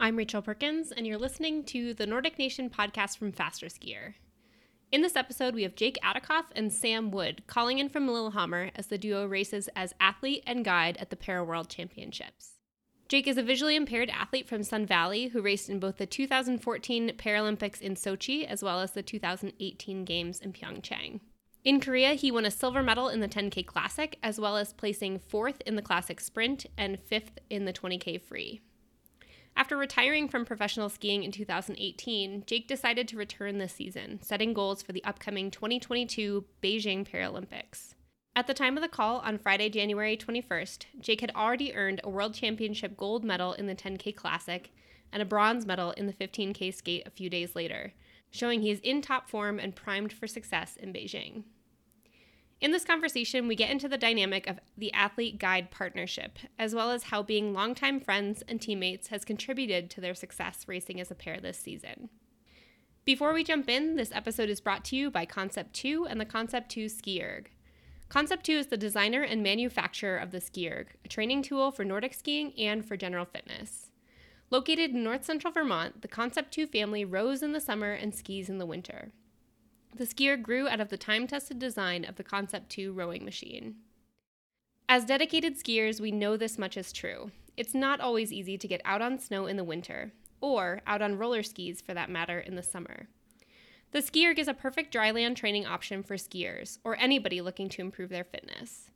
I'm Rachel Perkins, and you're listening to the Nordic Nation podcast from Faster Skier. In this episode, we have Jake Adicoff and Sam Wood calling in from Lillehammer as the duo races as athlete and guide at the Para World Championships. Jake is a visually impaired athlete from Sun Valley who raced in both the 2014 Paralympics in Sochi as well as the 2018 Games in Pyeongchang. In Korea, he won a silver medal in the 10K Classic, as well as placing fourth in the Classic Sprint and fifth in the 20K Free. After retiring from professional skiing in 2018, Jake decided to return this season, setting goals for the upcoming 2022 Beijing Paralympics. At the time of the call on Friday, January 21st, Jake had already earned a World Championship gold medal in the 10K Classic and a bronze medal in the 15K skate a few days later, showing he is in top form and primed for success in Beijing. In this conversation, we get into the dynamic of the athlete guide partnership, as well as how being longtime friends and teammates has contributed to their success racing as a pair this season. Before we jump in, this episode is brought to you by Concept 2 and the Concept 2 Ski Erg. Concept 2 is the designer and manufacturer of the Ski Erg, a training tool for Nordic skiing and for general fitness. Located in north central Vermont, the Concept 2 family rows in the summer and skis in the winter. The Ski Erg grew out of the time tested design of the Concept 2 rowing machine. As dedicated skiers, we know this much is true. It's not always easy to get out on snow in the winter, or out on roller skis for that matter in the summer. The Ski Erg is a perfect dryland training option for skiers or anybody looking to improve their fitness.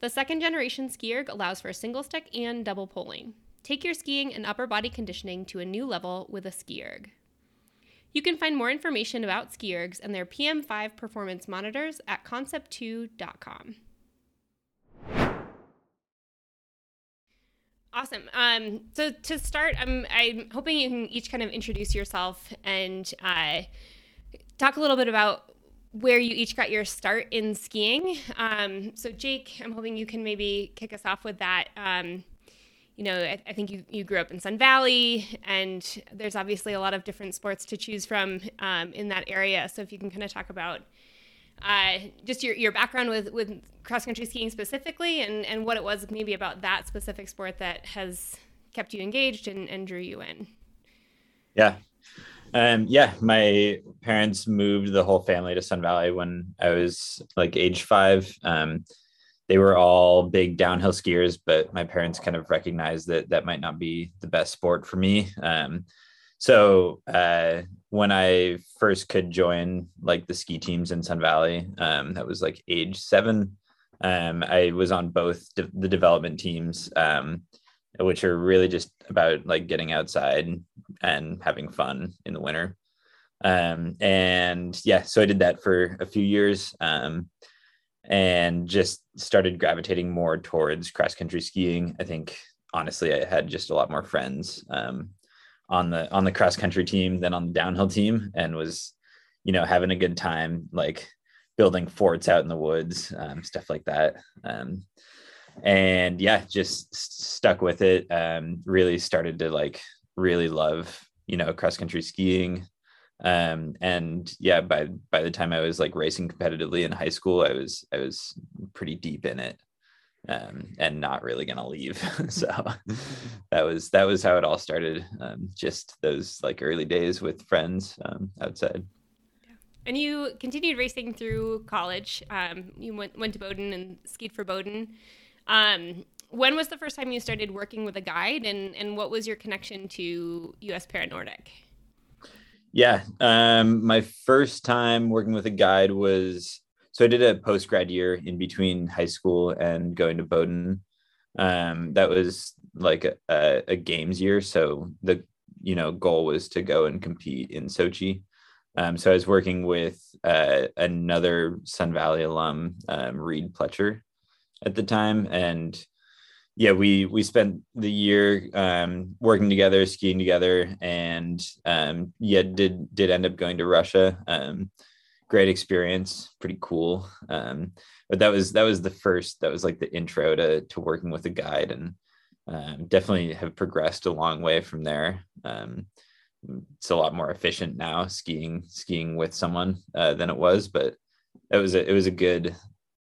The second generation Ski Erg allows for single stick and double poling. Take your skiing and upper body conditioning to a new level with a Ski Erg. You can find more information about Ski Ergs and their PM5 performance monitors at concept2.com. Awesome. Um, so to start, I'm, I'm hoping you can each kind of introduce yourself and uh, talk a little bit about where you each got your start in skiing. Um, so Jake, I'm hoping you can maybe kick us off with that. Um, you know, I, I, think you, you grew up in Sun Valley, and there's obviously a lot of different sports to choose from um, in that area. So if you can kind of talk about uh, just your, your background with, with cross country skiing specifically, and, and what it was maybe about that specific sport that has kept you engaged and, and drew you in. Yeah. Um, yeah, my parents moved the whole family to Sun Valley when I was like age five. Um, they were all big downhill skiers, but my parents kind of recognized that that might not be the best sport for me. Um, so uh, when I first could join like the ski teams in Sun Valley, um, that was like age seven. Um, I was on both de- the development teams, um, which are really just about like getting outside and having fun in the winter. Um, and yeah, so I did that for a few years. Um, and just started gravitating more towards cross country skiing. I think honestly, I had just a lot more friends um, on the on the cross country team than on the downhill team, and was you know having a good time like building forts out in the woods, um, stuff like that. Um, and yeah, just stuck with it. Um, really started to like really love you know cross country skiing um and yeah by by the time i was like racing competitively in high school i was i was pretty deep in it um and not really gonna leave. So that was that was how it all started um just those like early days with friends um outside. And you continued racing through college. Um you went went to bowdoin and skied for bowdoin. Um when was the first time you started working with a guide and and what was your connection to us para nordic yeah. Um, my first time working with a guide was so I did a post grad year in between high school and going to Bowdoin. Um, that was like a, a, games year. So the you know goal was to go and compete in Sochi. Um, so I was working with uh, another Sun Valley alum, um, Reed Pletcher, at the time, and yeah, we we spent the year um, working together, skiing together, and um, yeah, did did end up going to Russia. Um, great experience, pretty cool. Um, but that was that was the first. That was like the intro to to working with a guide, and um, definitely have progressed a long way from there. Um, it's a lot more efficient now skiing skiing with someone uh, than it was, but it was a it was a good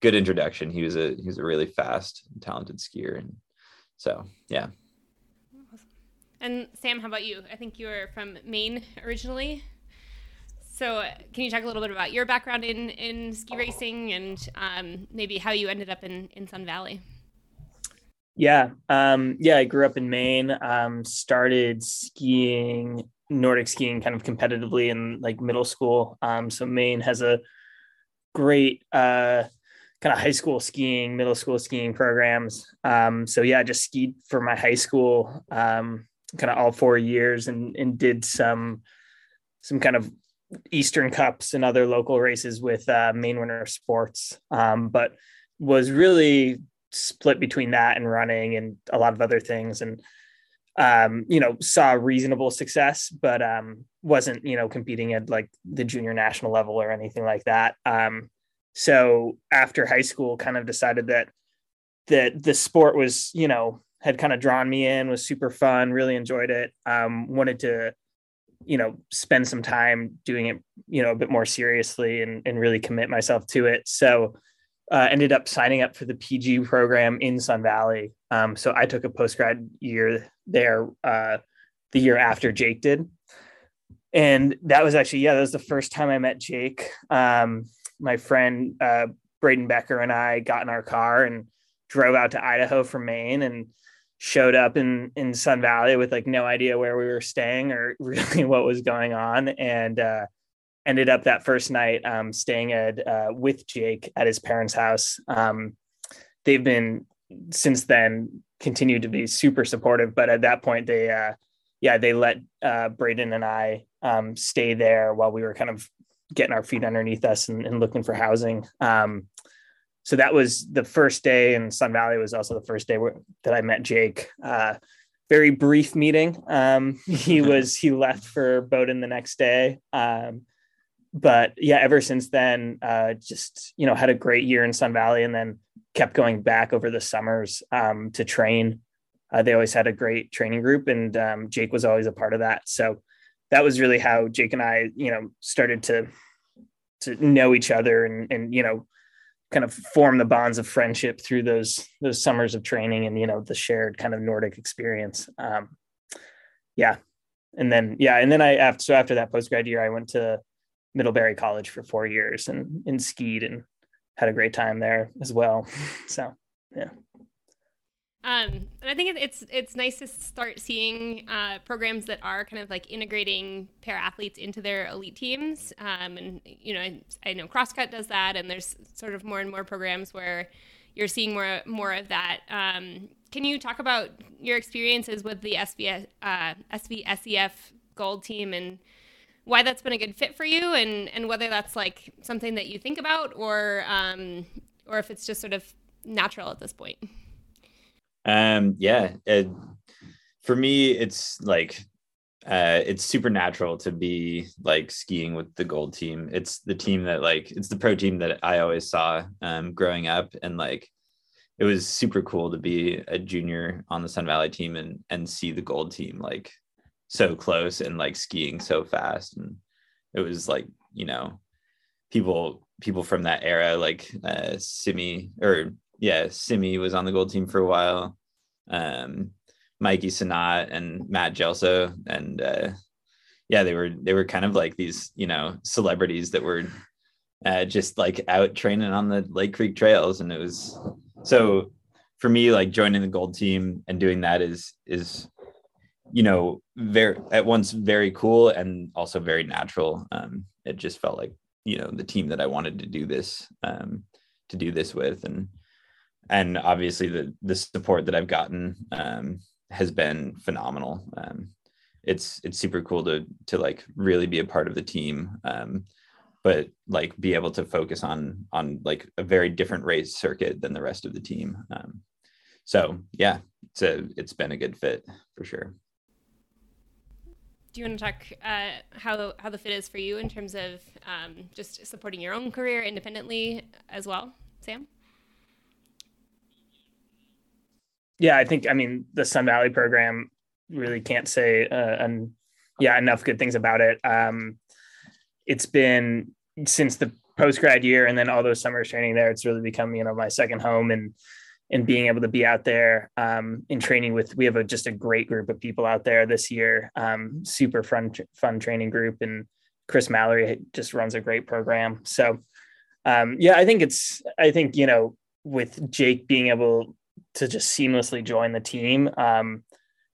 good introduction. He was a he was a really fast, talented skier, and so yeah. And Sam, how about you? I think you were from Maine originally. So, can you talk a little bit about your background in, in ski racing and um, maybe how you ended up in, in Sun Valley? Yeah, um, yeah, I grew up in Maine. Um, started skiing Nordic skiing kind of competitively in like middle school. Um, so Maine has a great uh, kind of high school skiing, middle school skiing programs. Um, so yeah, I just skied for my high school um, kind of all four years and, and did some some kind of Eastern Cups and other local races with uh, Maine Winter Sports, um, but was really split between that and running and a lot of other things. And um, you know, saw reasonable success, but um, wasn't you know competing at like the junior national level or anything like that. Um, so after high school, kind of decided that that the sport was you know had kind of drawn me in, was super fun, really enjoyed it. Um, wanted to you know spend some time doing it you know a bit more seriously and, and really commit myself to it. So uh, ended up signing up for the pg program in sun valley. Um, so i took a post grad year there uh, the year after jake did. And that was actually yeah that was the first time i met jake. Um, my friend uh, braden becker and i got in our car and drove out to idaho from maine and showed up in in Sun Valley with like no idea where we were staying or really what was going on, and uh, ended up that first night um, staying at uh, with Jake at his parents' house. Um, they've been since then continued to be super supportive, but at that point they uh, yeah they let uh, Braden and I um, stay there while we were kind of getting our feet underneath us and, and looking for housing. Um, so that was the first day and sun valley was also the first day where, that i met jake. Uh, very brief meeting. Um, he was he left for bowdoin the next day. Um, but yeah ever since then uh, just you know had a great year in sun valley and then kept going back over the summers um, to train. Uh, they always had a great training group and um, jake was always a part of that. So that was really how jake and i you know started to to know each other and and you know kind of form the bonds of friendship through those those summers of training and you know the shared kind of Nordic experience. Um, yeah, and then yeah, and then I after so after that post grad year, I went to Middlebury College for four years and and skied and had a great time there as well. So yeah. Um, and I think it's it's nice to start seeing uh, programs that are kind of like integrating para athletes into their elite teams. Um, and you know, I, I, know Crosscut does that, and there's sort of more and more programs where you're seeing more more of that. Um, can you talk about your experiences with the SV uh, SVSEF Gold Team and why that's been a good fit for you, and and whether that's like something that you think about, or um, or if it's just sort of natural at this point? Um, yeah, it, for me, it's like uh, it's supernatural to be like skiing with the gold team. It's the team that like it's the pro team that I always saw um, growing up, and like it was super cool to be a junior on the Sun Valley team and and see the gold team like so close and like skiing so fast, and it was like you know people people from that era like uh, Simi or yeah, Simi was on the gold team for a while. Um, Mikey Sinnott and Matt Gelso, and uh, yeah, they were they were kind of like these you know celebrities that were uh, just like out training on the Lake Creek trails, and it was so for me like joining the gold team and doing that is is you know very at once very cool and also very natural. Um, it just felt like you know the team that I wanted to do this um, to do this with, and and obviously the the support that I've gotten um, has been phenomenal. Um, it's it's super cool to to like really be a part of the team, um, but like be able to focus on on like a very different race circuit than the rest of the team. Um, so yeah, it's a it's been a good fit for sure. Do you want to talk uh, how how the fit is for you in terms of um, just supporting your own career independently as well, Sam? Yeah, I think I mean the Sun Valley program really can't say uh, and yeah enough good things about it. Um, it's been since the post grad year and then all those summers training there, it's really become you know my second home and and being able to be out there um, in training with we have a, just a great group of people out there this year um, super fun fun training group and chris mallory just runs a great program so um, yeah i think it's i think you know with jake being able to just seamlessly join the team um,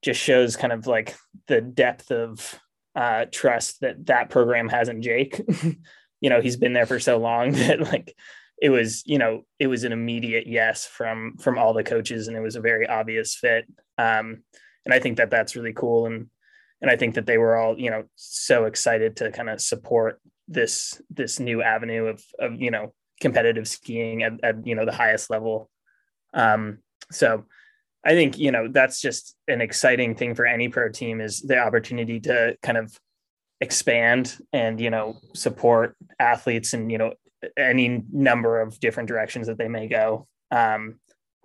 just shows kind of like the depth of uh, trust that that program has in jake. You know he's been there for so long that like it was you know it was an immediate yes from from all the coaches and it was a very obvious fit. Um, and i think that that's really cool and and i think that they were all you know so excited to kind of support this this new avenue of of you know competitive skiing at, at you know the highest level. Um, so i think you know that's just an exciting thing for any pro team is the opportunity to kind of expand and you know support athletes and you know any number of different directions that they may go um,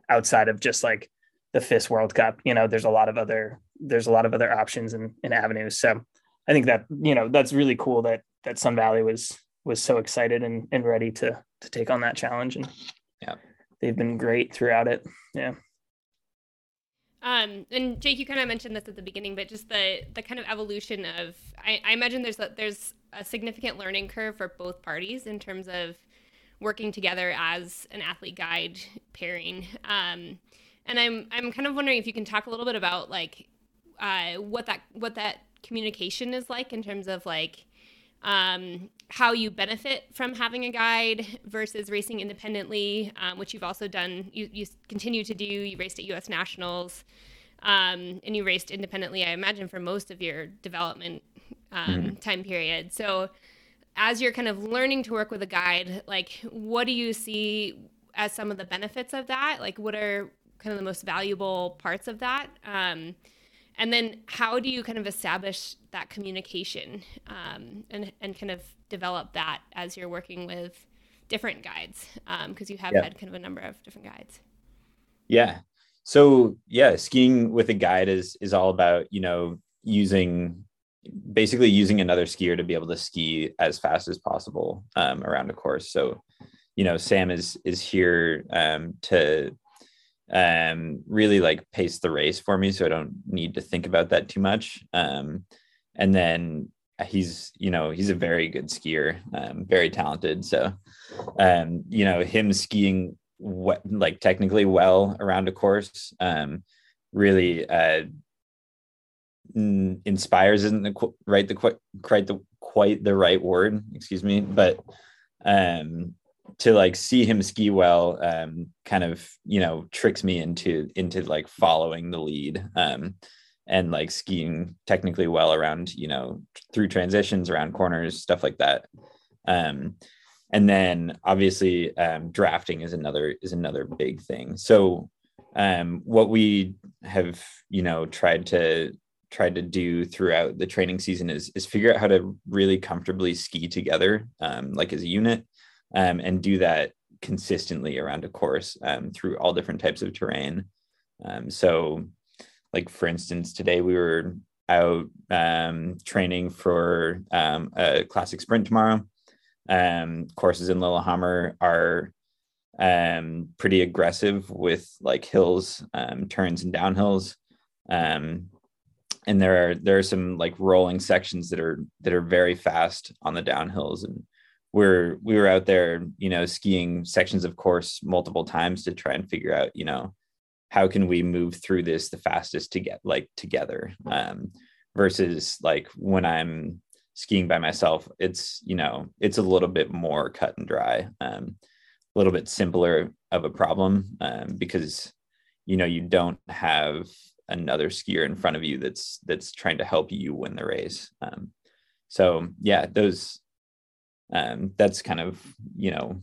outside of just like the FIS World Cup. You know, there's a lot of other there's a lot of other options and, and avenues. So I think that you know that's really cool that that Sun Valley was was so excited and, and ready to to take on that challenge and yeah they've been great throughout it yeah um, and Jake, you kind of mentioned this at the beginning, but just the the kind of evolution of I, I imagine there's a, there's a significant learning curve for both parties in terms of working together as an athlete guide pairing. Um, and I'm I'm kind of wondering if you can talk a little bit about like uh, what that what that communication is like in terms of like um, how you benefit from having a guide versus racing independently, um, which you've also done. You, you continue to do. You raced at U.S. Nationals, um, and you raced independently. I imagine for most of your development um, mm-hmm. time period. So, as you're kind of learning to work with a guide, like what do you see as some of the benefits of that? Like, what are kind of the most valuable parts of that? And then, how do you kind of establish that communication um, and and kind of develop that as you're working with different guides? Because um, you have yeah. had kind of a number of different guides. Yeah. So yeah, skiing with a guide is is all about you know using basically using another skier to be able to ski as fast as possible um, around a course. So, you know, Sam is is here um, to um, really like pace the race for me, so I don't need to think about that too much. Um, and then he's you know he's a very good skier, um, very talented. So, um, you know, him skiing what like technically well around a course um, really uh, inspires isn't the right the quite the quite the right word excuse me but um to like see him ski well um kind of you know tricks me into into like following the lead um and like skiing technically well around you know through transitions around corners stuff like that. Um and then obviously um drafting is another is another big thing. So um what we have you know tried to tried to do throughout the training season is is figure out how to really comfortably ski together, um, like as a unit, um, and do that consistently around a course um, through all different types of terrain. Um, so, like for instance, today we were out um, training for um, a classic sprint tomorrow. courses in Lillehammer are um, pretty aggressive with like hills, um, turns, and downhills. Um, and there are there are some like rolling sections that are that are very fast on the downhills and we're we were out there you know skiing sections of course multiple times to try and figure out you know how can we move through this the fastest to get like together um versus like when i'm skiing by myself it's you know it's a little bit more cut and dry um a little bit simpler of a problem um, because you know you don't have another skier in front of you that's that's trying to help you win the race. Um, so yeah, those um, that's kind of you know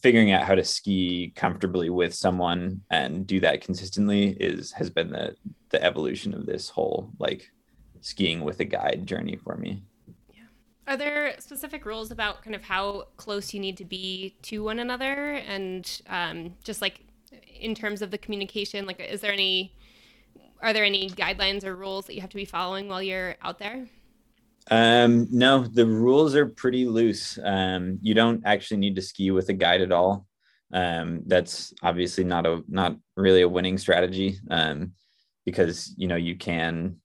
figuring out how to ski comfortably with someone and do that consistently is has been the the evolution of this whole like skiing with a guide journey for me. Yeah. Are there specific rules about kind of how close you need to be to one another and um, just like in terms of the communication like is there any are there any guidelines or rules that you have to be following while you're out there? Um, no, the rules are pretty loose. Um, you don't actually need to ski with a guide at all. Um, that's obviously not a not really a winning strategy. Um, because you know you can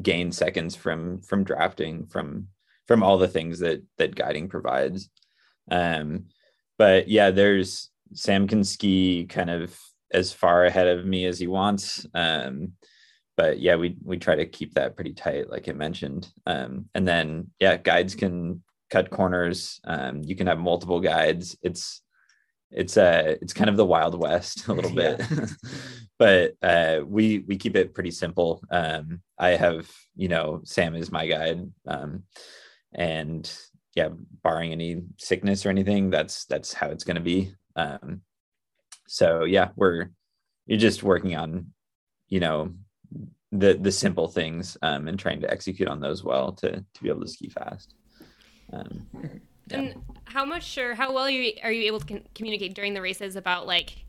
gain seconds from from drafting from from all the things that that guiding provides. Um, but yeah, there's Sam can ski kind of as far ahead of me as he wants. Um, but yeah, we we try to keep that pretty tight, like I mentioned. Um, and then yeah, guides can cut corners. Um, you can have multiple guides. It's it's uh it's kind of the wild west a little bit but uh we we keep it pretty simple um i have you know sam is my guide um and yeah barring any sickness or anything that's that's how it's going to be um so yeah we're you're just working on you know the the simple things um, and trying to execute on those well to to be able to ski fast. Um, yeah. And how much or how well are you, are you able to con- communicate during the races about like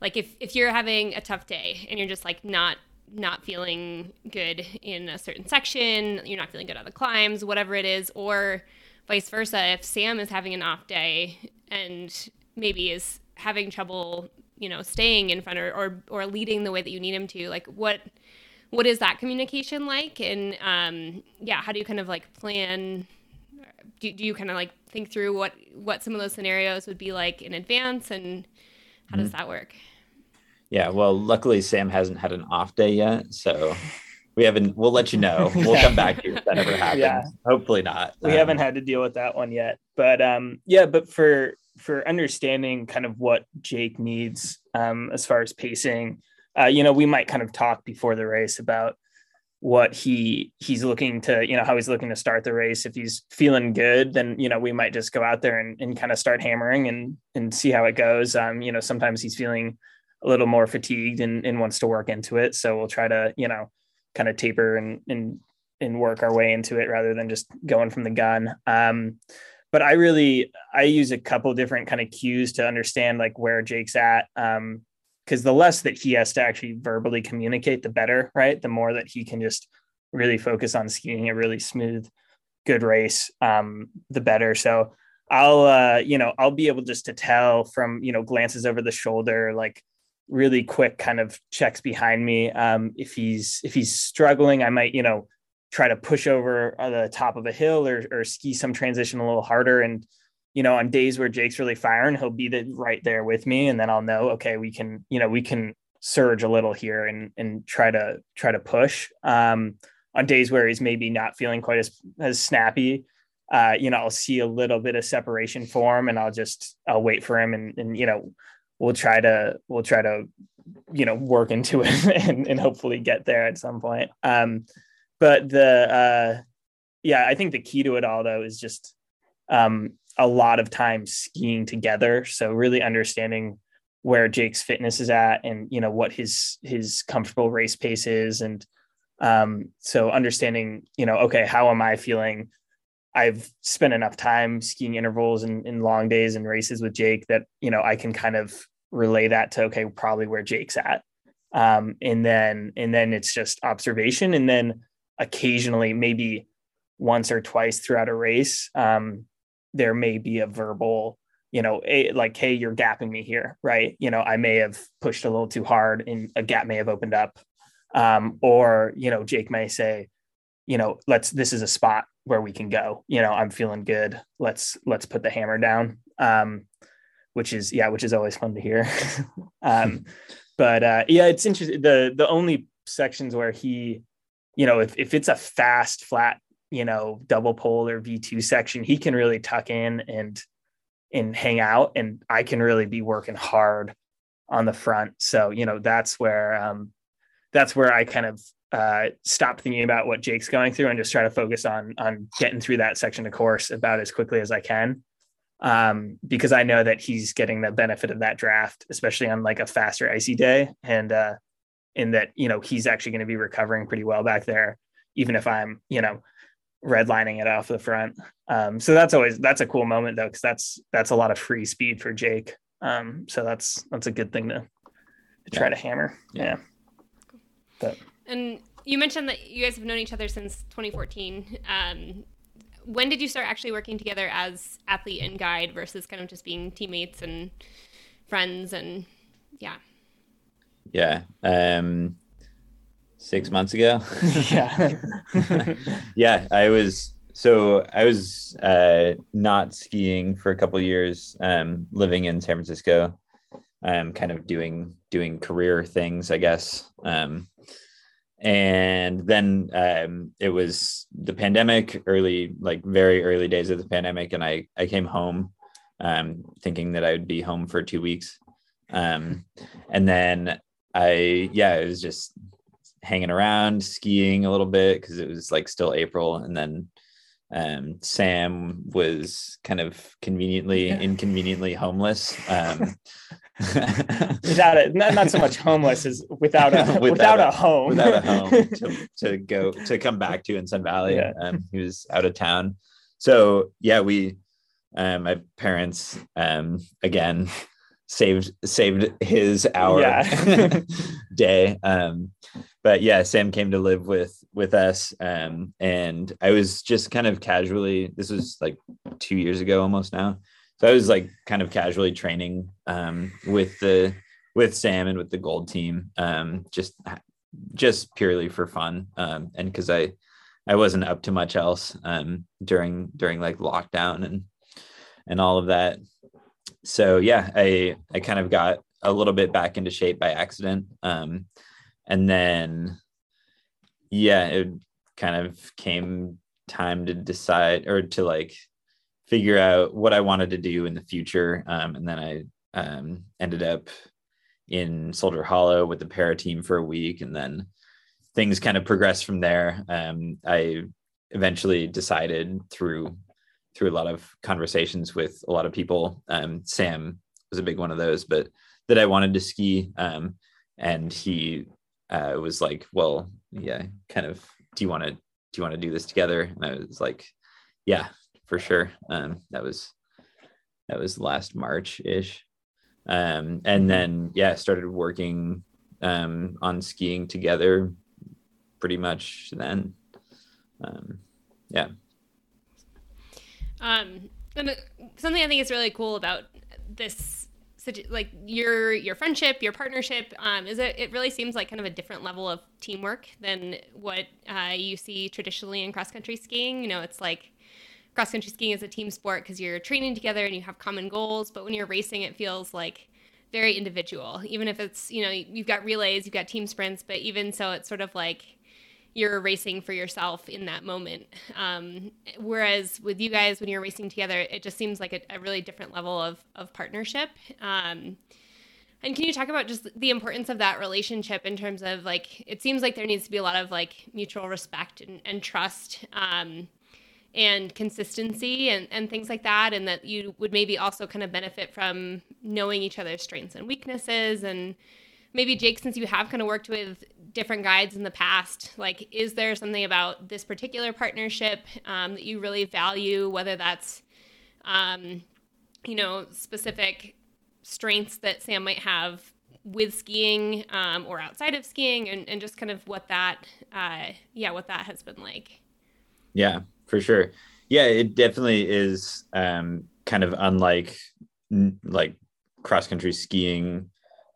like if if you're having a tough day and you're just like not not feeling good in a certain section, you're not feeling good on the climbs, whatever it is, or vice versa. If Sam is having an off day and maybe is having trouble, you know, staying in front or, or, or leading the way that you need him to, like what what is that communication like? And um, yeah, how do you kind of like plan? Do, do you kind of like think through what what some of those scenarios would be like in advance, and how mm-hmm. does that work? Yeah, well, luckily Sam hasn't had an off day yet, so we haven't. We'll let you know. We'll come back to you if that ever happens. Yeah. Hopefully not. We um, haven't had to deal with that one yet, but um, yeah, but for for understanding kind of what Jake needs um, as far as pacing uh, you know, we might kind of talk before the race about what he he's looking to, you know, how he's looking to start the race. If he's feeling good, then you know we might just go out there and, and kind of start hammering and and see how it goes. Um, you know, sometimes he's feeling a little more fatigued and, and wants to work into it, so we'll try to you know kind of taper and and and work our way into it rather than just going from the gun. Um, but I really I use a couple different kind of cues to understand like where Jake's at. Um, because the less that he has to actually verbally communicate, the better, right? The more that he can just really focus on skiing a really smooth, good race, um, the better. So I'll, uh, you know, I'll be able just to tell from, you know, glances over the shoulder, like really quick kind of checks behind me. Um, if he's, if he's struggling, I might, you know, try to push over the top of a hill or, or ski some transition a little harder and, you know, on days where Jake's really firing, he'll be the, right there with me, and then I'll know, okay, we can, you know, we can surge a little here and and try to try to push. Um, on days where he's maybe not feeling quite as as snappy, uh, you know, I'll see a little bit of separation for him, and I'll just I'll wait for him, and and you know, we'll try to we'll try to you know work into it and, and hopefully get there at some point. Um, but the uh, yeah, I think the key to it all though is just um, a lot of time skiing together. So really understanding where Jake's fitness is at and you know what his his comfortable race pace is. And um so understanding you know okay how am I feeling? I've spent enough time skiing intervals and in long days and races with Jake that you know I can kind of relay that to okay probably where Jake's at. Um and then and then it's just observation. And then occasionally maybe once or twice throughout a race um there may be a verbal you know a, like hey you're gapping me here right? You know i may have pushed a little too hard and a gap may have opened up. Um, or you know jake may say you know let's this is a spot where we can go. You know i'm feeling good. Let's let's put the hammer down. Um, which is yeah which is always fun to hear. Um, but uh, yeah it's interesting the the only sections where he you know if, if it's a fast flat you know double pole or v2 section he can really tuck in and and hang out and i can really be working hard on the front. So you know that's where um that's where i kind of uh stop thinking about what jake's going through and just try to focus on on getting through that section of course about as quickly as i can. Um because i know that he's getting the benefit of that draft especially on like a faster icy day. And uh in that you know he's actually going to be recovering pretty well back there even if i'm you know redlining it off the front. Um, so that's always that's a cool moment though, because that's that's a lot of free speed for Jake. Um, so that's that's a good thing to, to try yeah. to hammer. Yeah. yeah. But and you mentioned that you guys have known each other since 2014. Um, when did you start actually working together as athlete and guide versus kind of just being teammates and friends and yeah. Yeah. Um, six months ago. yeah. yeah. I was, so I was uh, not skiing for a couple years, um, living in San Francisco, um, kind of doing, doing career things, I guess. Um, and then um, it was the pandemic early like very early days of the pandemic and i i came home um, thinking that i would be home for two weeks um, and then i yeah it was just hanging around skiing a little bit because it was like still april and then um, sam was kind of conveniently yeah. inconveniently homeless um, without it not, not so much homeless as without a without, without a, a, home without a home to, to go to come back to in sun valley yeah. um, he was out of town so yeah we um, my parents um, again saved saved his hour yeah. day um, but yeah sam came to live with with us um, and i was just kind of casually this was like two years ago almost now so I was like kind of casually training um, with the with Sam and with the gold team, um, just just purely for fun, um, and because I I wasn't up to much else um, during during like lockdown and and all of that. So yeah, I I kind of got a little bit back into shape by accident, um, and then yeah, it kind of came time to decide or to like figure out what I wanted to do in the future. Um, and then I um, ended up in Soldier Hollow with the para team for a week, and then things kind of progressed from there. Um, I eventually decided through through a lot of conversations with a lot of people. Um, Sam was a big one of those, but that I wanted to ski, um, and he uh, was like, "Well, yeah, kind of. Do you want to do you want to do this together?" And I was like, "Yeah, for sure. Um, that was that was last March ish, um, and mm-hmm. then yeah, started working um, on skiing together pretty much then. Um, yeah. Um, and something I think is really cool about this like your your friendship your partnership um, is it it really seems like kind of a different level of teamwork than what uh, you see traditionally in cross country skiing you know it's like cross country skiing is a team sport because you're training together and you have common goals. But when you're racing, it feels like very individual. Even if it's you know you've got relays, you've got team sprints, but even so, it's sort of like you're racing for yourself in that moment. Um, whereas with you guys, when you're racing together, it just seems like a, a really different level of of partnership. Um, and can you talk about just the importance of that relationship in terms of like it seems like there needs to be a lot of like mutual respect and, and trust. Um, and consistency and, and things like that and that you would maybe also kind of benefit from knowing each other's strengths and weaknesses and maybe jake since you have kind of worked with different guides in the past like is there something about this particular partnership um, that you really value whether that's um, you know specific strengths that sam might have with skiing um, or outside of skiing and, and just kind of what that uh, yeah what that has been like yeah for sure. Yeah, it definitely is um, kind of unlike like cross country skiing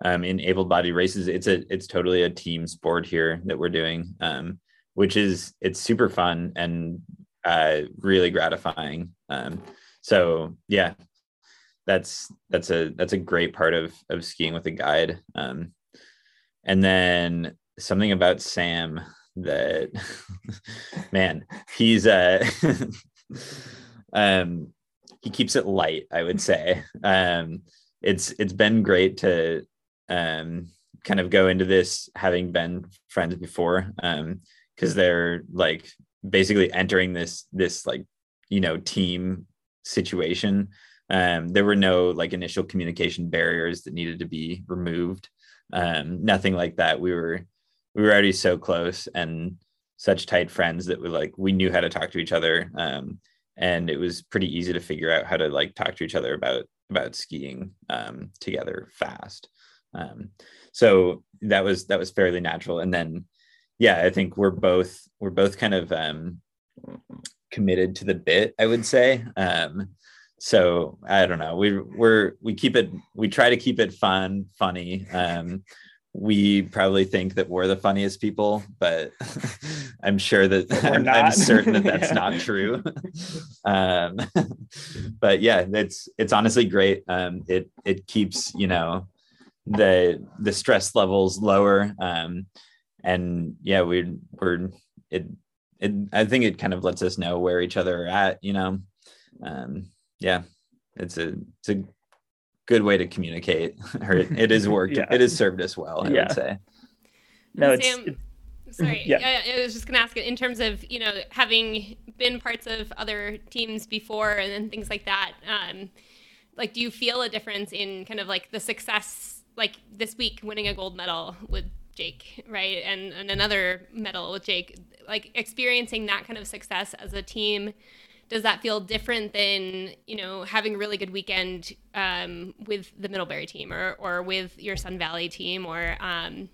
um, in able bodied races. It's a it's totally a team sport here that we're doing, um, which is it's super fun and uh, really gratifying. Um, so yeah, that's that's a that's a great part of of skiing with a guide. Um, and then something about Sam that man he's uh um he keeps it light i would say um it's it's been great to um kind of go into this having been friends before um because they're like basically entering this this like you know team situation. Um there were no like initial communication barriers that needed to be removed. Um nothing like that. We were we were already so close and such tight friends that we like we knew how to talk to each other. Um, and it was pretty easy to figure out how to like talk to each other about about skiing um, together fast um, so that was that was fairly natural and then yeah i think we're both we're both kind of um, committed to the bit. I would say. Um, so I don't know. We we're we keep it. We try to keep it fun, funny. Um, we probably think that we're the funniest people, but I'm sure that I'm, I'm, certain that that's yeah. not true. um, but yeah, it's it's honestly great. Um, it it keeps you know the the stress levels lower, um, and yeah, we we're it it. I think it kind of lets us know where each other are at. You know, um, yeah, it's a it's a good way to communicate or it, it has worked yeah. it has served us well i yeah. would say no it's, Sam, it's sorry yeah. i was just going to ask it in terms of you know having been parts of other teams before and then things like that um, like do you feel a difference in kind of like the success like this week winning a gold medal with jake right and, and another medal with jake like experiencing that kind of success as a team does that feel different than you know having a really good weekend um, with the Middlebury team or or with your Sun Valley team or um,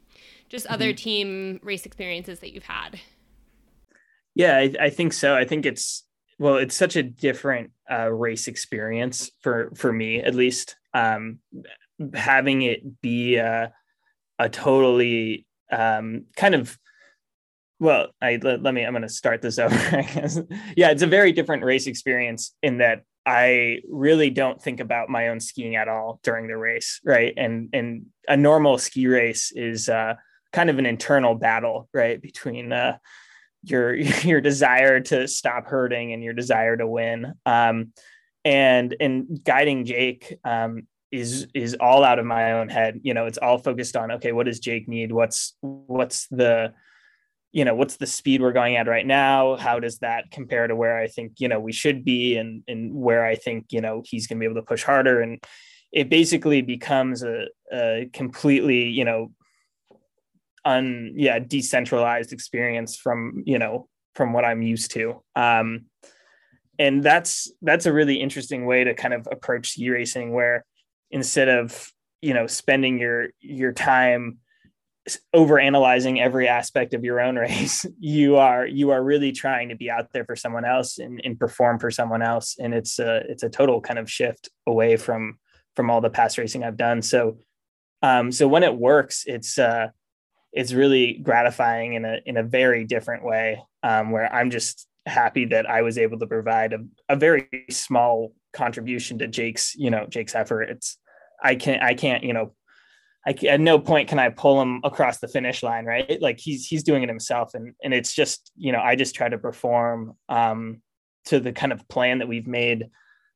just other mm-hmm. team race experiences that you've had? Yeah, I, I, think so. I think it's well, it's such a different uh, race experience for for me at least. Um, having it be a, a totally um, kind of well i let, let me i'm going to start this over i guess. Yeah it's a very different race experience in that i really don't think about my own skiing at all during the race right? And and a normal ski race is uh, kind of an internal battle right? Between uh, your your desire to stop hurting and your desire to win. Um, and and guiding jake um, is is all out of my own head. You know it's all focused on okay what does jake need? What's what's the you know what's the speed we're going at right now? How does that compare to where i think you know we should be and and where i think you know he's going to be able to push harder? And it basically becomes a, a completely you know un yeah decentralized experience from you know from what i'm used to. Um and that's that's a really interesting way to kind of approach ski racing where instead of you know spending your your time over analyzing every aspect of your own race you are you are really trying to be out there for someone else and, and perform for someone else. And it's a it's a total kind of shift away from from all the past racing i've done. So um so when it works it's uh it's really gratifying in a in a very different way um where i'm just happy that i was able to provide a, a very small contribution to jake's you know jake's effort. It's i can't i can't you know I, at no point can I pull him across the finish line, right? Like he's he's doing it himself, and and it's just you know I just try to perform um, to the kind of plan that we've made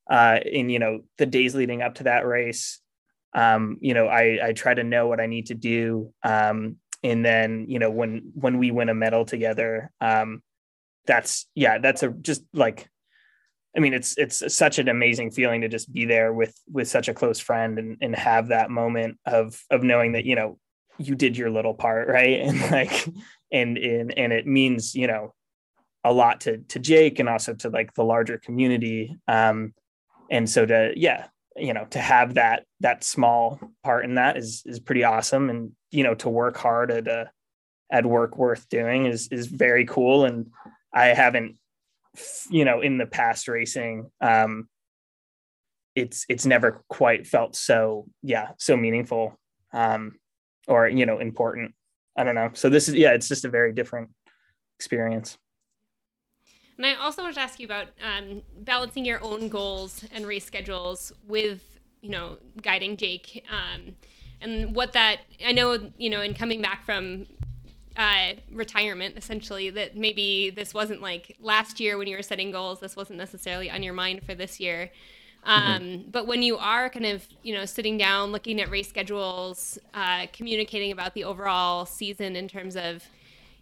uh, in you know the days leading up to that race. Um, you know I I try to know what I need to do, um, and then you know when when we win a medal together, um, that's yeah that's a just like I mean, it's it's such an amazing feeling to just be there with with such a close friend and and have that moment of of knowing that you know you did your little part right? And like and and and it means you know a lot to to Jake and also to like the larger community. Um and so to yeah you know to have that that small part in that is is pretty awesome. And you know to work hard at a at work worth doing is is very cool. And I haven't you know in the past racing um it's it's never quite felt so yeah so meaningful um or you know important. I don't know. So this is yeah it's just a very different experience. And i also wanted to ask you about um, balancing your own goals and race schedules with you know guiding jake um, and what that i know you know in coming back from uh, retirement essentially that maybe this wasn't like last year when you were setting goals. This wasn't necessarily on your mind for this year. Um, mm-hmm. but when you are kind of you know sitting down looking at race schedules uh, communicating about the overall season in terms of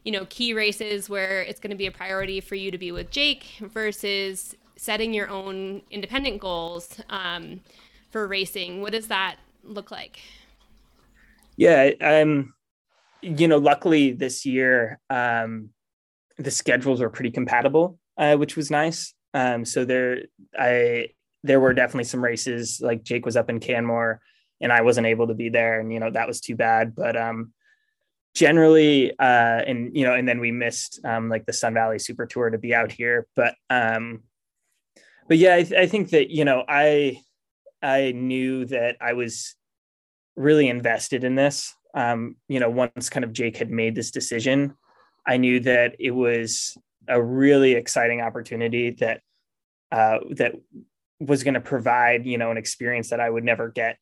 you know key races where it's going to be a priority for you to be with jake versus setting your own independent goals um, for racing what does that look like? Yeah i'm you know, luckily this year, um, the schedules were pretty compatible, uh, which was nice. Um, so there, I there were definitely some races like Jake was up in Canmore, and I wasn't able to be there, and you know that was too bad. But um, generally, uh, and you know, and then we missed um, like the Sun Valley Super Tour to be out here, but um, but yeah, I, th- I think that you know, I I knew that I was really invested in this. Um, you know, once kind of Jake had made this decision, I knew that it was a really exciting opportunity that uh, that was going to provide you know an experience that I would never get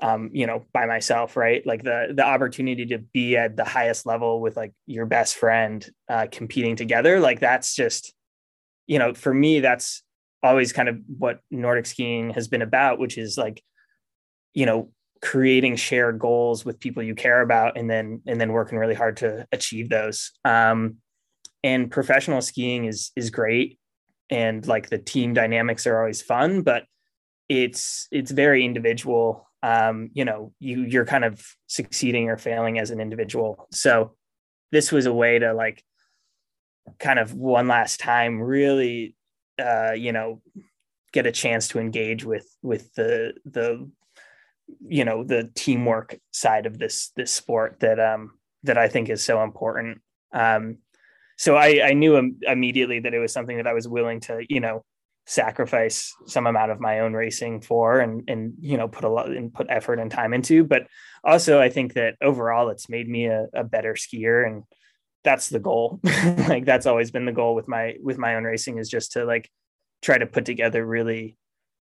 um, you know by myself right? Like the the opportunity to be at the highest level with like your best friend uh, competing together like that's just you know for me that's always kind of what Nordic skiing has been about which is like you know creating shared goals with people you care about and then and then working really hard to achieve those. Um, and professional skiing is is great and like the team dynamics are always fun but it's it's very individual. Um, you know you you're kind of succeeding or failing as an individual. So this was a way to like kind of one last time really uh, you know get a chance to engage with with the the you know the teamwork side of this this sport that um that I think is so important. Um so I, I knew Im- immediately that it was something that I was willing to, you know, sacrifice some amount of my own racing for and and you know put a lot and put effort and time into. But also i think that overall it's made me a, a better skier and that's the goal. Like that's always been the goal with my with my own racing is just to like try to put together really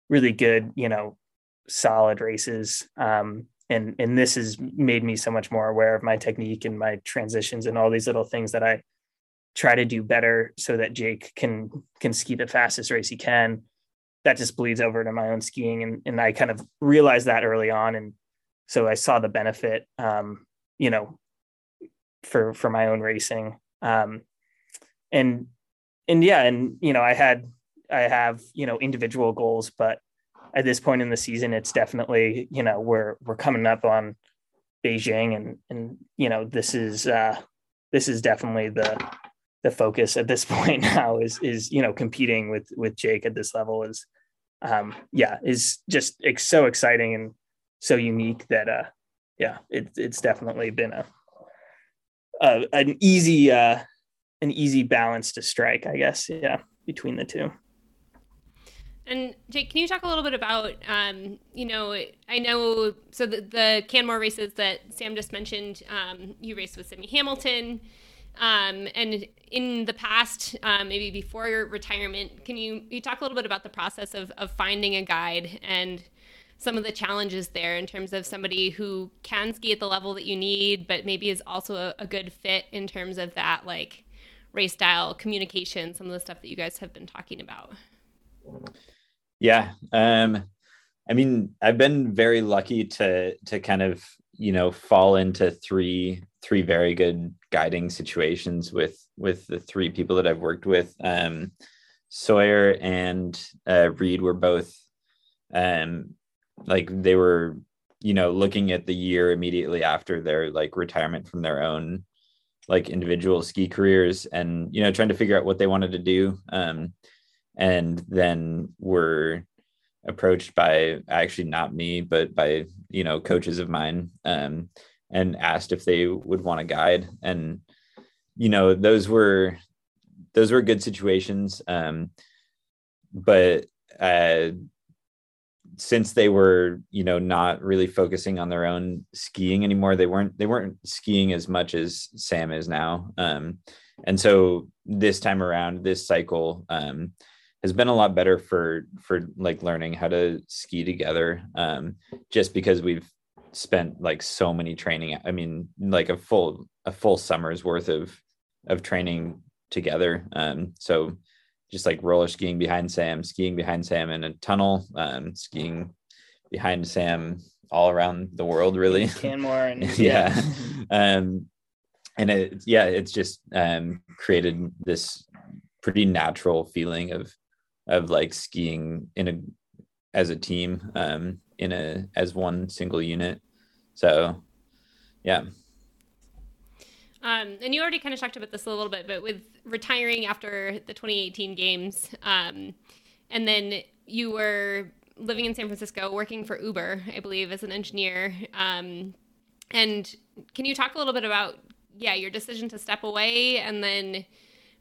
really good you know solid races um and and this has made me so much more aware of my technique and my transitions and all these little things that i try to do better so that Jake can can ski the fastest race he can. That just bleeds over to my own skiing, and and I kind of realized that early on, and so I saw the benefit, um, you know, for for my own racing, um, and and yeah, and you know, I had I have you know individual goals, but at this point in the season, it's definitely you know we're we're coming up on Beijing, and and you know this is uh, this is definitely the the focus at this point now is is you know competing with with Jake at this level is um yeah is just it's so exciting and so unique that uh yeah it, it's definitely been a, a an easy uh an easy balance to strike I guess yeah between the two. And Jake, can you talk a little bit about, um, you know, I know, so the, the Canmore races that Sam just mentioned, um, you raced with Sydney Hamilton. Um, and in the past, um, maybe before your retirement, can you, you talk a little bit about the process of, of finding a guide and some of the challenges there in terms of somebody who can ski at the level that you need, but maybe is also a, a good fit in terms of that, like race style, communication, some of the stuff that you guys have been talking about? Yeah. Um, I mean, I've been very lucky to to kind of you know fall into three three very good guiding situations with with the three people that I've worked with. Um, Sawyer and uh, Reed were both um, like they were you know looking at the year immediately after their like retirement from their own like individual ski careers and you know trying to figure out what they wanted to do um, and then were approached by actually not me, but by you know coaches of mine, um, and asked if they would want a guide. And you know those were those were good situations, um, but uh, since they were you know not really focusing on their own skiing anymore, they weren't they weren't skiing as much as Sam is now. Um, and so this time around, this cycle. Um, has been a lot better for for like learning how to ski together um just because we've spent like so many training i mean like a full a full summer's worth of of training together. Um so just like roller skiing behind sam skiing behind sam in a tunnel um skiing behind sam all around the world really. Canmore and yeah. Um and it yeah it's just um created this pretty natural feeling of of like skiing in a as a team um in a as one single unit so yeah um, and you already kind of talked about this a little bit, but with retiring after the 2018 games, um, and then you were living in San Francisco, working for Uber, I believe, as an engineer. Um, and can you talk a little bit about yeah, your decision to step away and then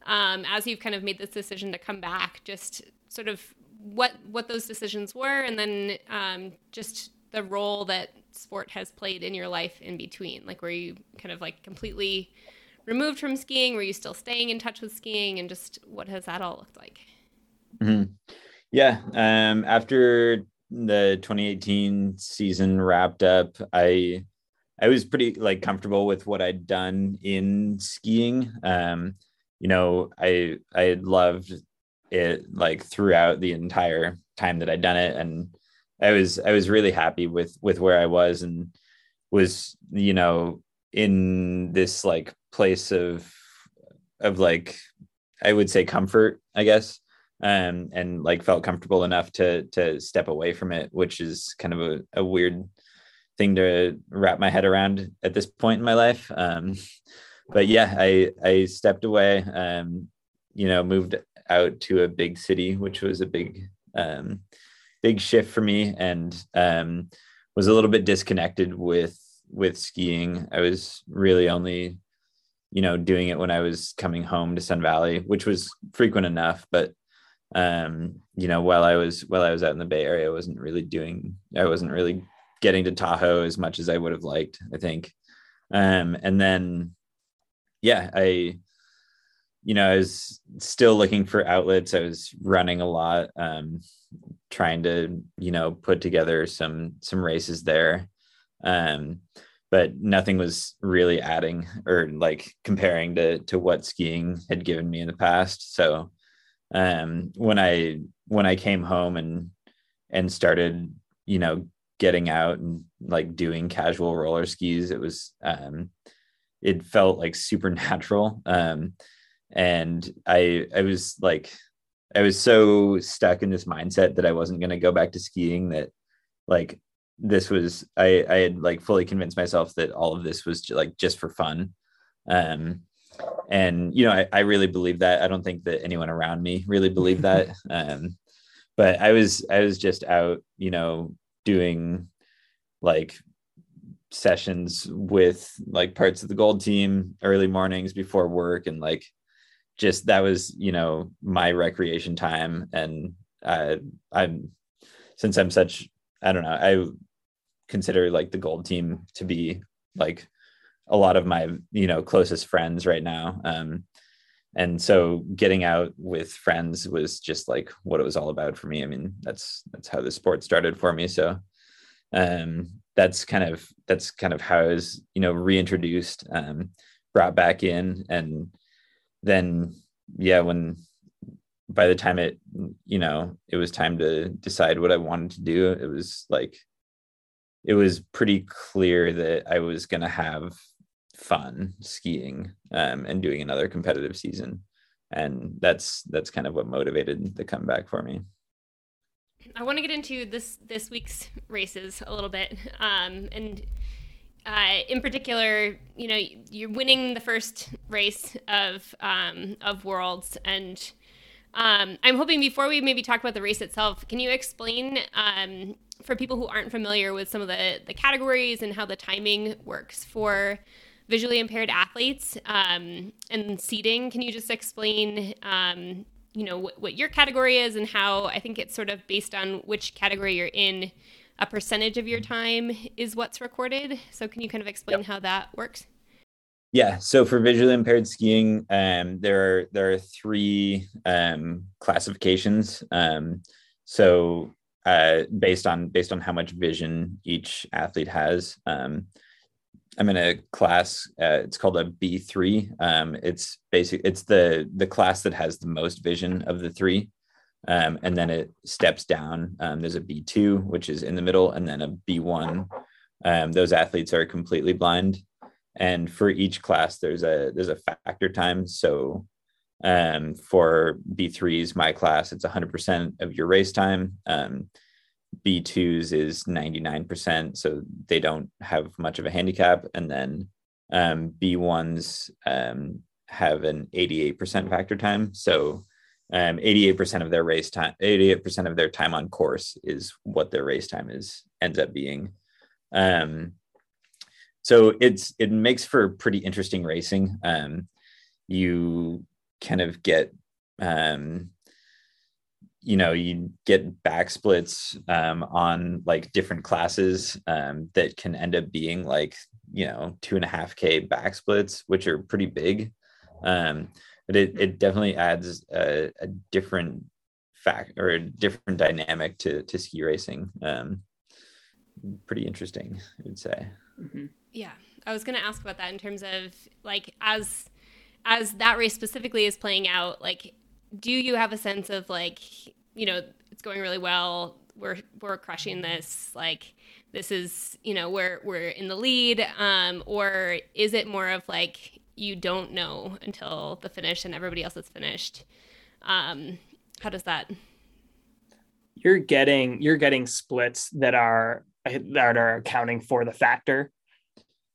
um, as you've kind of made this decision to come back, just sort of what what those decisions were, and then um, just the role that sport has played in your life in between. Like, were you kind of like completely removed from skiing? Were you still staying in touch with skiing? And just what has that all looked like? Mm-hmm. Yeah. Um, after the 2018 season wrapped up, I I was pretty like comfortable with what I'd done in skiing. Um, you know, I I loved it like throughout the entire time that I'd done it, and I was I was really happy with with where I was and was you know in this like place of of like I would say comfort, I guess, um, and like felt comfortable enough to to step away from it, which is kind of a, a weird thing to wrap my head around at this point in my life. Um, but yeah, I I stepped away, um, you know, moved out to a big city, which was a big um, big shift for me, and um, was a little bit disconnected with with skiing. I was really only, you know, doing it when I was coming home to Sun Valley, which was frequent enough, but um, you know, while I was while I was out in the Bay Area, I wasn't really doing I wasn't really getting to Tahoe as much as I would have liked, I think. Um, and then yeah, I, you know, I was still looking for outlets. I was running a lot, um, trying to, you know, put together some some races there. Um, but nothing was really adding or like comparing to to what skiing had given me in the past. So um, when I when I came home and and started, you know, getting out and like doing casual roller skis, it was um, it felt like supernatural. Um, and I I was like I was so stuck in this mindset that I wasn't going to go back to skiing that like this was I I had like fully convinced myself that all of this was like just for fun. Um, and you know I, I really believe that. I don't think that anyone around me really believed that. um, but I was I was just out, you know, doing like sessions with like parts of the gold team early mornings before work and like just that was you know my recreation time. And uh, i'm since i'm such i don't know i consider like the gold team to be like a lot of my you know closest friends right now. Um and so getting out with friends was just like what it was all about for me. I mean that's that's how the sport started for me. So um that's kind of that's kind of how I was, you know, reintroduced, um, brought back in, and then yeah, when by the time it, you know, it was time to decide what I wanted to do, it was like it was pretty clear that I was going to have fun skiing um, and doing another competitive season, and that's that's kind of what motivated the comeback for me. I want to get into this this week's races a little bit, um, and uh, in particular, you know, you're winning the first race of um, of Worlds, and um, I'm hoping before we maybe talk about the race itself, can you explain um, for people who aren't familiar with some of the the categories and how the timing works for visually impaired athletes um, and seating? Can you just explain um, you know what, what your category is and how I think it's sort of based on which category you're in. A percentage of your time is what's recorded. So can you kind of explain yep. how that works? Yeah. So for visually impaired skiing, um, there are there are three um, classifications. Um, so uh, based on based on how much vision each athlete has. Um, I'm in a class. Uh, it's called a B3. Um, it's basic. It's the the class that has the most vision of the three, um, and then it steps down. Um, there's a B2, which is in the middle, and then a B1. Um, those athletes are completely blind, and for each class, there's a there's a factor time. So um, for B3s, my class, it's 100% of your race time. Um, B2s is 99%, so they don't have much of a handicap. And then um, B1s um, have an 88% factor time. So um, 88% of their race time, 88% of their time on course is what their race time is ends up being. Um, so it's it makes for pretty interesting racing. Um, you kind of get um, you know you get back splits um, on like different classes um, that can end up being like you know two and a half k back splits which are pretty big. Um, but it, it definitely adds a, a different fact or a different dynamic to to ski racing. Um, pretty interesting i would say. Mm-hmm. yeah. I was going to ask about that in terms of like as as that race specifically is playing out like do you have a sense of like you know it's going really well we're we're crushing this like this is you know we're we're in the lead um or is it more of like you don't know until the finish and everybody else is finished? Um how does that? You're getting you're getting splits that are that are accounting for the factor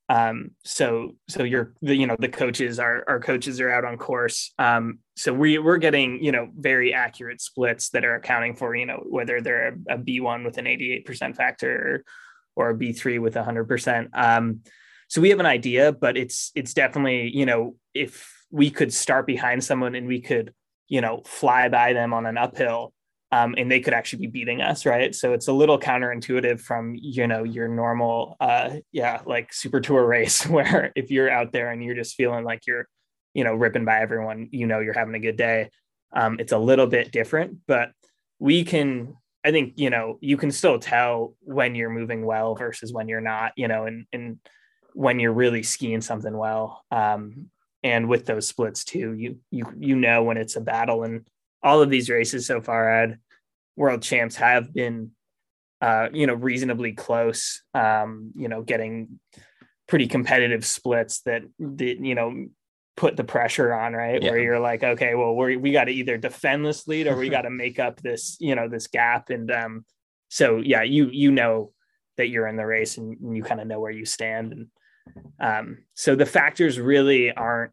um, so so you're the you know the coaches our our coaches are out on course. Um, so we we're getting you know very accurate splits that are accounting for you know whether they're a a B1 with an 88% factor or, or a B3 with 100%. Um, so we have an idea, but it's it's definitely you know if we could start behind someone and we could you know fly by them on an uphill um, and they could actually be beating us, right? So it's a little counterintuitive from you know your normal, uh, yeah, like super tour race where if you're out there and you're just feeling like you're, you know, ripping by everyone, you know, you're having a good day. Um, it's a little bit different, but we can. I think you know you can still tell when you're moving well versus when you're not, you know, and and when you're really skiing something well. Um, and with those splits too, you you you know when it's a battle and all of these races so far, Ed, world champs have been, uh, you know, reasonably close. Um, you know, getting pretty competitive splits that, that you know put the pressure on, right? Yeah. Where you're like, okay, well, we we got to either defend this lead or we got to make up this, you know, this gap. And um, so yeah, you you know that you're in the race and, and you kind of know where you stand. And um, so the factors really aren't.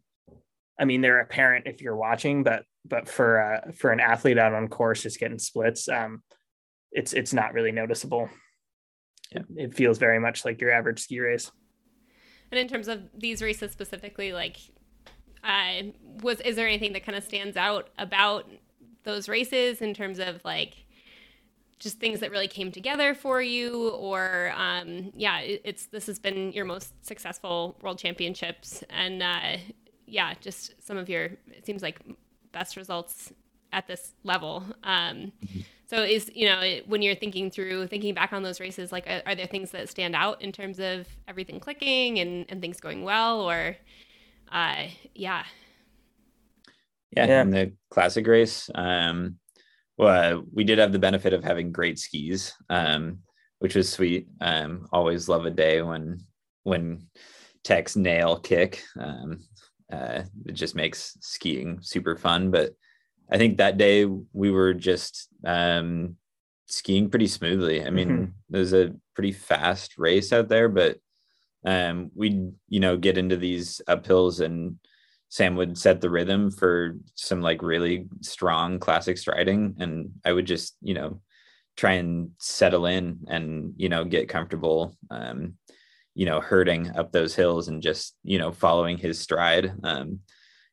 I mean, they're apparent if you're watching, but but for uh, for an athlete out on course just getting splits, um, it's it's not really noticeable. Yeah. It feels very much like your average ski race. And in terms of these races specifically, like, uh, was is there anything that kind of stands out about those races in terms of like just things that really came together for you or um, yeah it's this has been your most successful world championships and uh, yeah just some of your it seems like best results at this level. Um. So is you know when you're thinking through thinking back on those races, like are, are, there things that stand out in terms of everything clicking and, and things going well, or uh, yeah. Yeah, yeah. in the classic race, um, well, we did have the benefit of having great skis, um, which was sweet. Um, always love a day when when techs nail kick. Um, uh, it just makes skiing super fun. But I think that day we were just um, skiing pretty smoothly. I mean, mm-hmm. there's a pretty fast race out there, but um, we'd you know get into these uphills and Sam would set the rhythm for some like really strong classic striding, and I would just you know try and settle in and you know get comfortable um, you know herding up those hills and just you know following his stride. Um,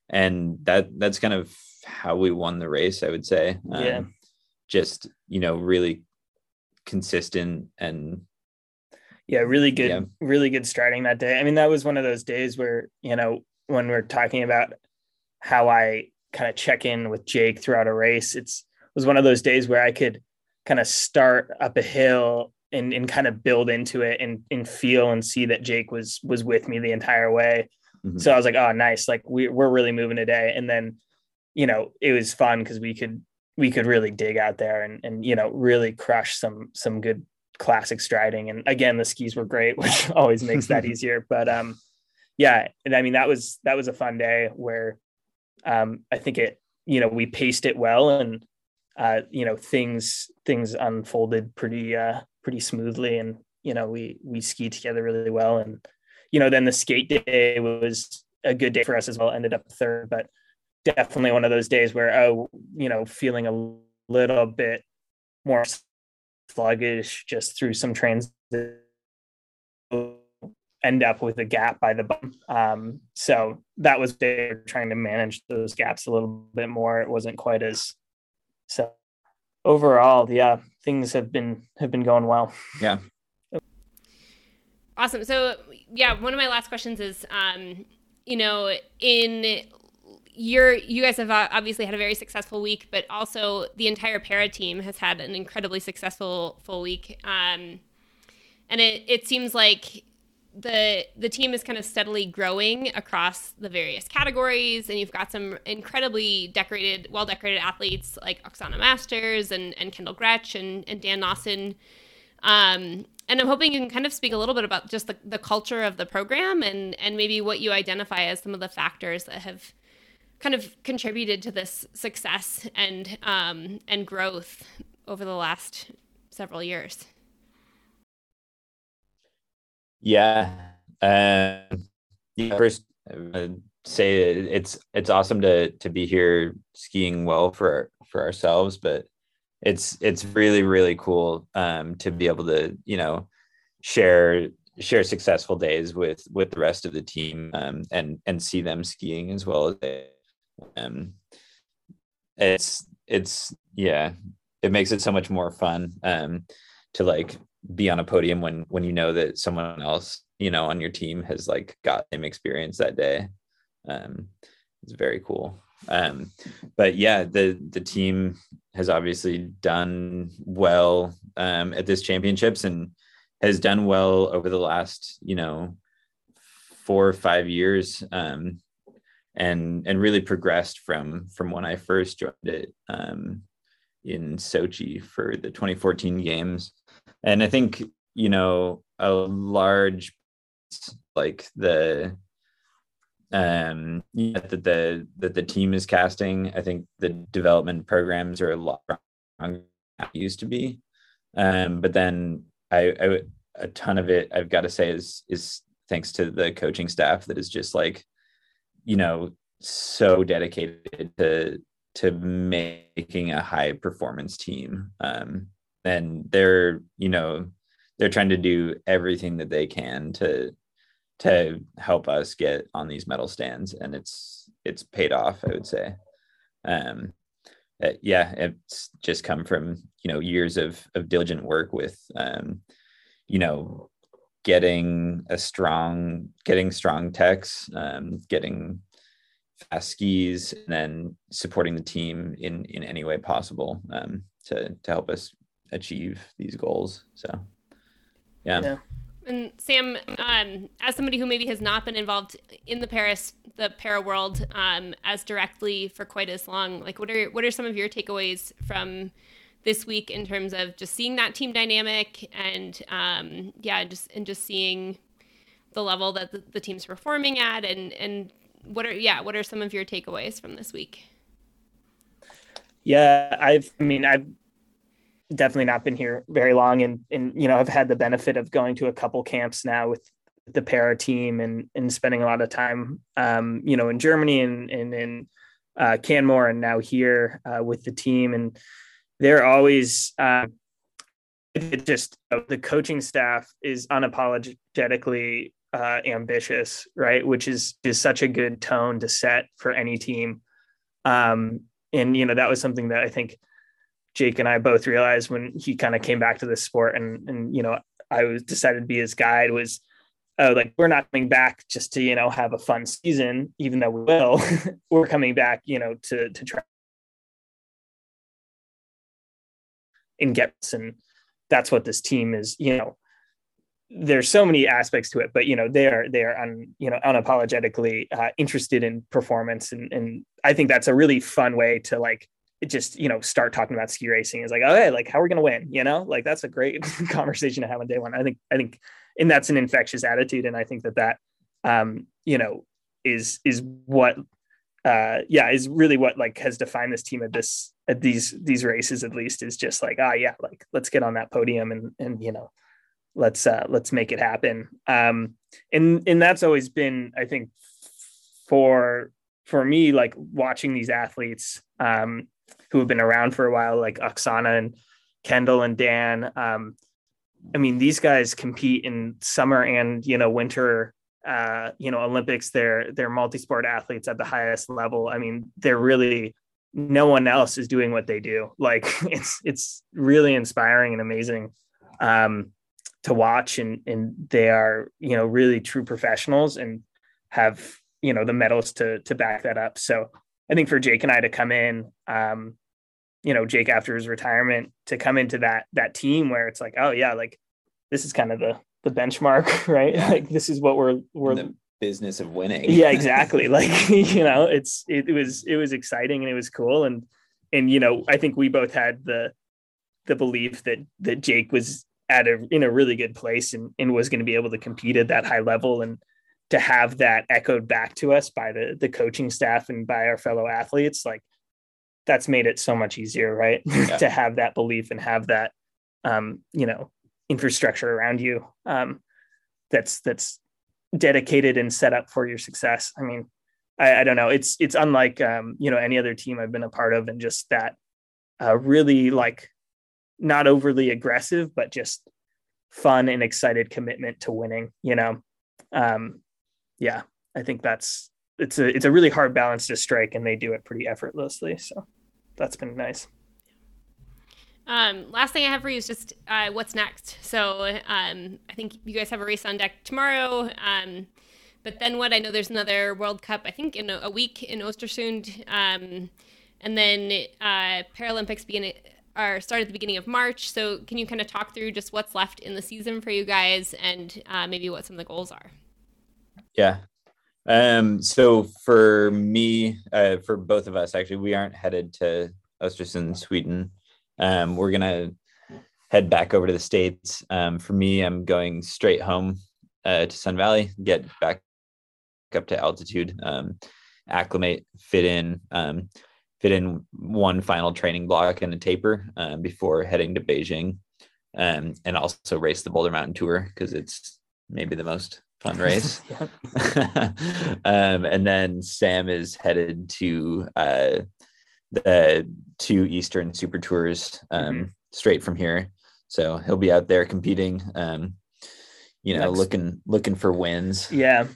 and that that's kind of how we won the race i would say. Um, yeah. just you know really consistent and yeah really good yeah. really good striding that day. I mean that was one of those days where you know when we're talking about how i kind of check in with jake throughout a race it's it was one of those days where i could kind of start up a hill and and kind of build into it and and feel and see that Jake was was with me the entire way. Mm-hmm. So I was like, oh, nice. Like we we're really moving today. And then, you know, it was fun because we could we could really dig out there and and you know really crush some some good classic striding. And again, the skis were great, which always makes that easier. But um, yeah, and I mean that was that was a fun day where um I think it you know we paced it well and uh you know things things unfolded pretty uh pretty smoothly and you know we we skied together really well and you know then the skate day was a good day for us as well ended up third but definitely one of those days where oh you know feeling a little bit more sluggish just through some trans end up with a gap by the bum. Um, so that was they're trying to manage those gaps a little bit more. It wasn't quite as so overall, yeah, things have been have been going well. Yeah. Awesome. So yeah, one of my last questions is, um, you know, in your you guys have obviously had a very successful week, but also the entire para team has had an incredibly successful full week. Um, and it it seems like the the team is kind of steadily growing across the various categories and you've got some incredibly decorated well decorated athletes like oksana masters and, and kendall Gretsch and, and dan Cnossen. Um, and i'm hoping you can kind of speak a little bit about just the, the culture of the program and and maybe what you identify as some of the factors that have kind of contributed to this success and um, and growth over the last several years yeah. Um, yeah. First, I'd say it's it's awesome to to be here skiing well for for ourselves, but it's it's really really cool um, to be able to you know share share successful days with with the rest of the team um, and and see them skiing as well as they um it's it's yeah it makes it so much more fun um to like be on a podium when when you know that someone else you know on your team has like got same experience that day. Um it's very cool. Um but yeah the the team has obviously done well um at this championships and has done well over the last you know four or five years um and and really progressed from from when i first joined it um in sochi for the 2014 games and i think you know a large like the um yeah, that the that the team is casting i think the development programs are a lot used to be. Um but then I, I a ton of it i've got to say is is thanks to the coaching staff that is just like you know so dedicated to to making a high performance team. Um and they're you know they're trying to do everything that they can to to help us get on these medal stands and it's it's paid off i would say. Um uh, yeah it's just come from you know years of of diligent work with um you know getting a strong getting strong techs um getting fast skis and then supporting the team in in any way possible um to to help us achieve these goals. So, yeah. yeah. And Sam, um, as somebody who maybe has not been involved in the Paris, the para world, um, as directly for quite as long, like what are what are some of your takeaways from this week in terms of just seeing that team dynamic and um, yeah, just and just seeing the level that the, the team's performing at, and and what are yeah, what are some of your takeaways from this week? Yeah, I've I mean I've definitely not been here very long and and you know I've had the benefit of going to a couple camps now with the para team and and spending a lot of time um you know in Germany and and in uh Canmore and now here uh, with the team and they're always uh, it just the coaching staff is unapologetically uh, ambitious, right? Which is is such a good tone to set for any team. Um, and you know that was something that I think Jake and I both realized when he kind of came back to this sport and and you know I was decided to be his guide was uh, like we're not coming back just to you know have a fun season even though we will. We're coming back you know to to try and get and that's what this team is you know. There's so many aspects to it but you know they are they are un, you know unapologetically uh, interested in performance and and I think that's a really fun way to like just you know start talking about ski racing. Is like okay like how are we gonna win? You know like that's a great conversation to have on day one. I think i think and that's an infectious attitude and i think that that um you know is is what uh yeah is really what like has defined this team at this at these these races at least is just like ah yeah like let's get on that podium and and you know let's uh let's make it happen. Um and and that's always been i think for for me like watching these athletes um who have been around for a while, like Oksana and Kendall and Dan. Um, I mean, these guys compete in summer and you know winter uh, you know Olympics. They're they're multi-sport athletes at the highest level. I mean, they're really no one else is doing what they do. Like it's it's really inspiring and amazing um, to watch, and and they are you know really true professionals and have you know the medals to to back that up. So I think for Jake and I to come in, um, you know, Jake after his retirement to come into that that team where it's like, oh yeah, like this is kind of the the benchmark, right? Like this is what we're we're the business of winning. yeah, exactly. like you know, it's it, it was it was exciting and it was cool and and you know, I think we both had the the belief that that Jake was at a in a really good place and and was going to be able to compete at that high level and to have that echoed back to us by the the coaching staff and by our fellow athletes like that's made it so much easier right? Yeah. to have that belief and have that um you know infrastructure around you um that's that's dedicated and set up for your success. I mean i, I don't know. It's it's unlike um you know any other team i've been a part of and just that uh really like not overly aggressive but just fun and excited commitment to winning you know? Um yeah i think that's it's a it's a really hard balance to strike, and they do it pretty effortlessly. So that's been nice. Um, last thing I have for you is just uh, what's next. So um, I think you guys have a race on deck tomorrow. Um, but then what? I know there's another World Cup. I think in a, a week in Ostersund, um, and then uh, Paralympics begin are start at the beginning of March. So can you kind of talk through just what's left in the season for you guys, and uh, maybe what some of the goals are? Yeah, um, so for me, uh, for both of us, actually, we aren't headed to Östersund, Sweden. Um, we're gonna head back over to the states. Um, for me, I'm going straight home uh, to Sun Valley, get back up to altitude, um, acclimate, fit in, um, fit in one final training block and a taper um, before heading to Beijing, um, and also race the Boulder Mountain Tour because it's maybe the most fun race. um, and then Sam is headed to uh, the two Eastern Super Tours um, mm-hmm. straight from here. So he'll be out there competing. Um, you know, Next. looking looking for wins. Yeah,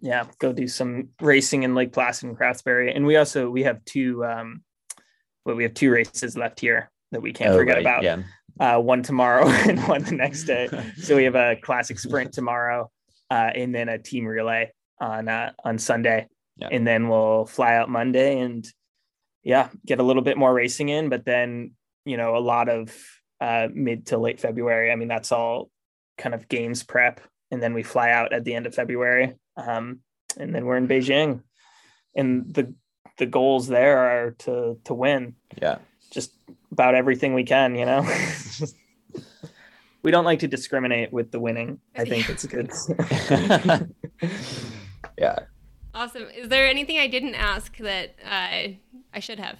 yeah. Go do some racing in Lake Placid and Craftsbury, and we also we have two. Um, well, we have two races left here that we can't oh, forget right. about. Yeah. Uh, one tomorrow and one the next day. so we have a classic sprint tomorrow, uh, and then a team relay on uh, on Sunday, yeah. and then we'll fly out Monday and yeah, get a little bit more racing in. But then you know a lot of uh, mid to late February. I mean that's all kind of games prep, and then we fly out at the end of February, um, and then we're in Beijing, and the the goals there are to to win. Yeah, just about everything we can, you know. we don't like to discriminate with the winning. I think it's good. yeah. Awesome. Is there anything I didn't ask that uh, I should have?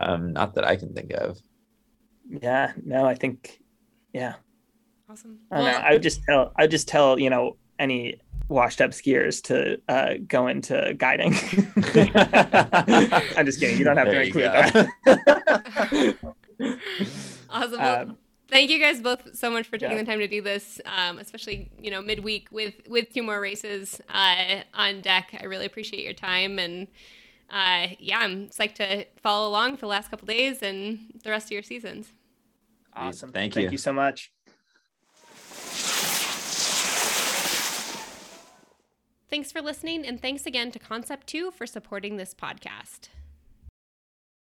Um, not that I can think of. Yeah. No, I think. Yeah. Awesome. I, well, I would just tell. I would just tell you know any washed up skiers to uh, go into guiding. I'm just kidding. You don't have there to include that. Awesome. Um, thank you guys both so much for taking yeah. the time to do this, um, especially you know midweek with with two more races uh, on deck. I really appreciate your time and. Uh, yeah, I'm psyched to follow along for the last couple days and the rest of your seasons. Awesome. Thank you. Thank you so much. Thanks for listening, and thanks again to Concept 2 for supporting this podcast.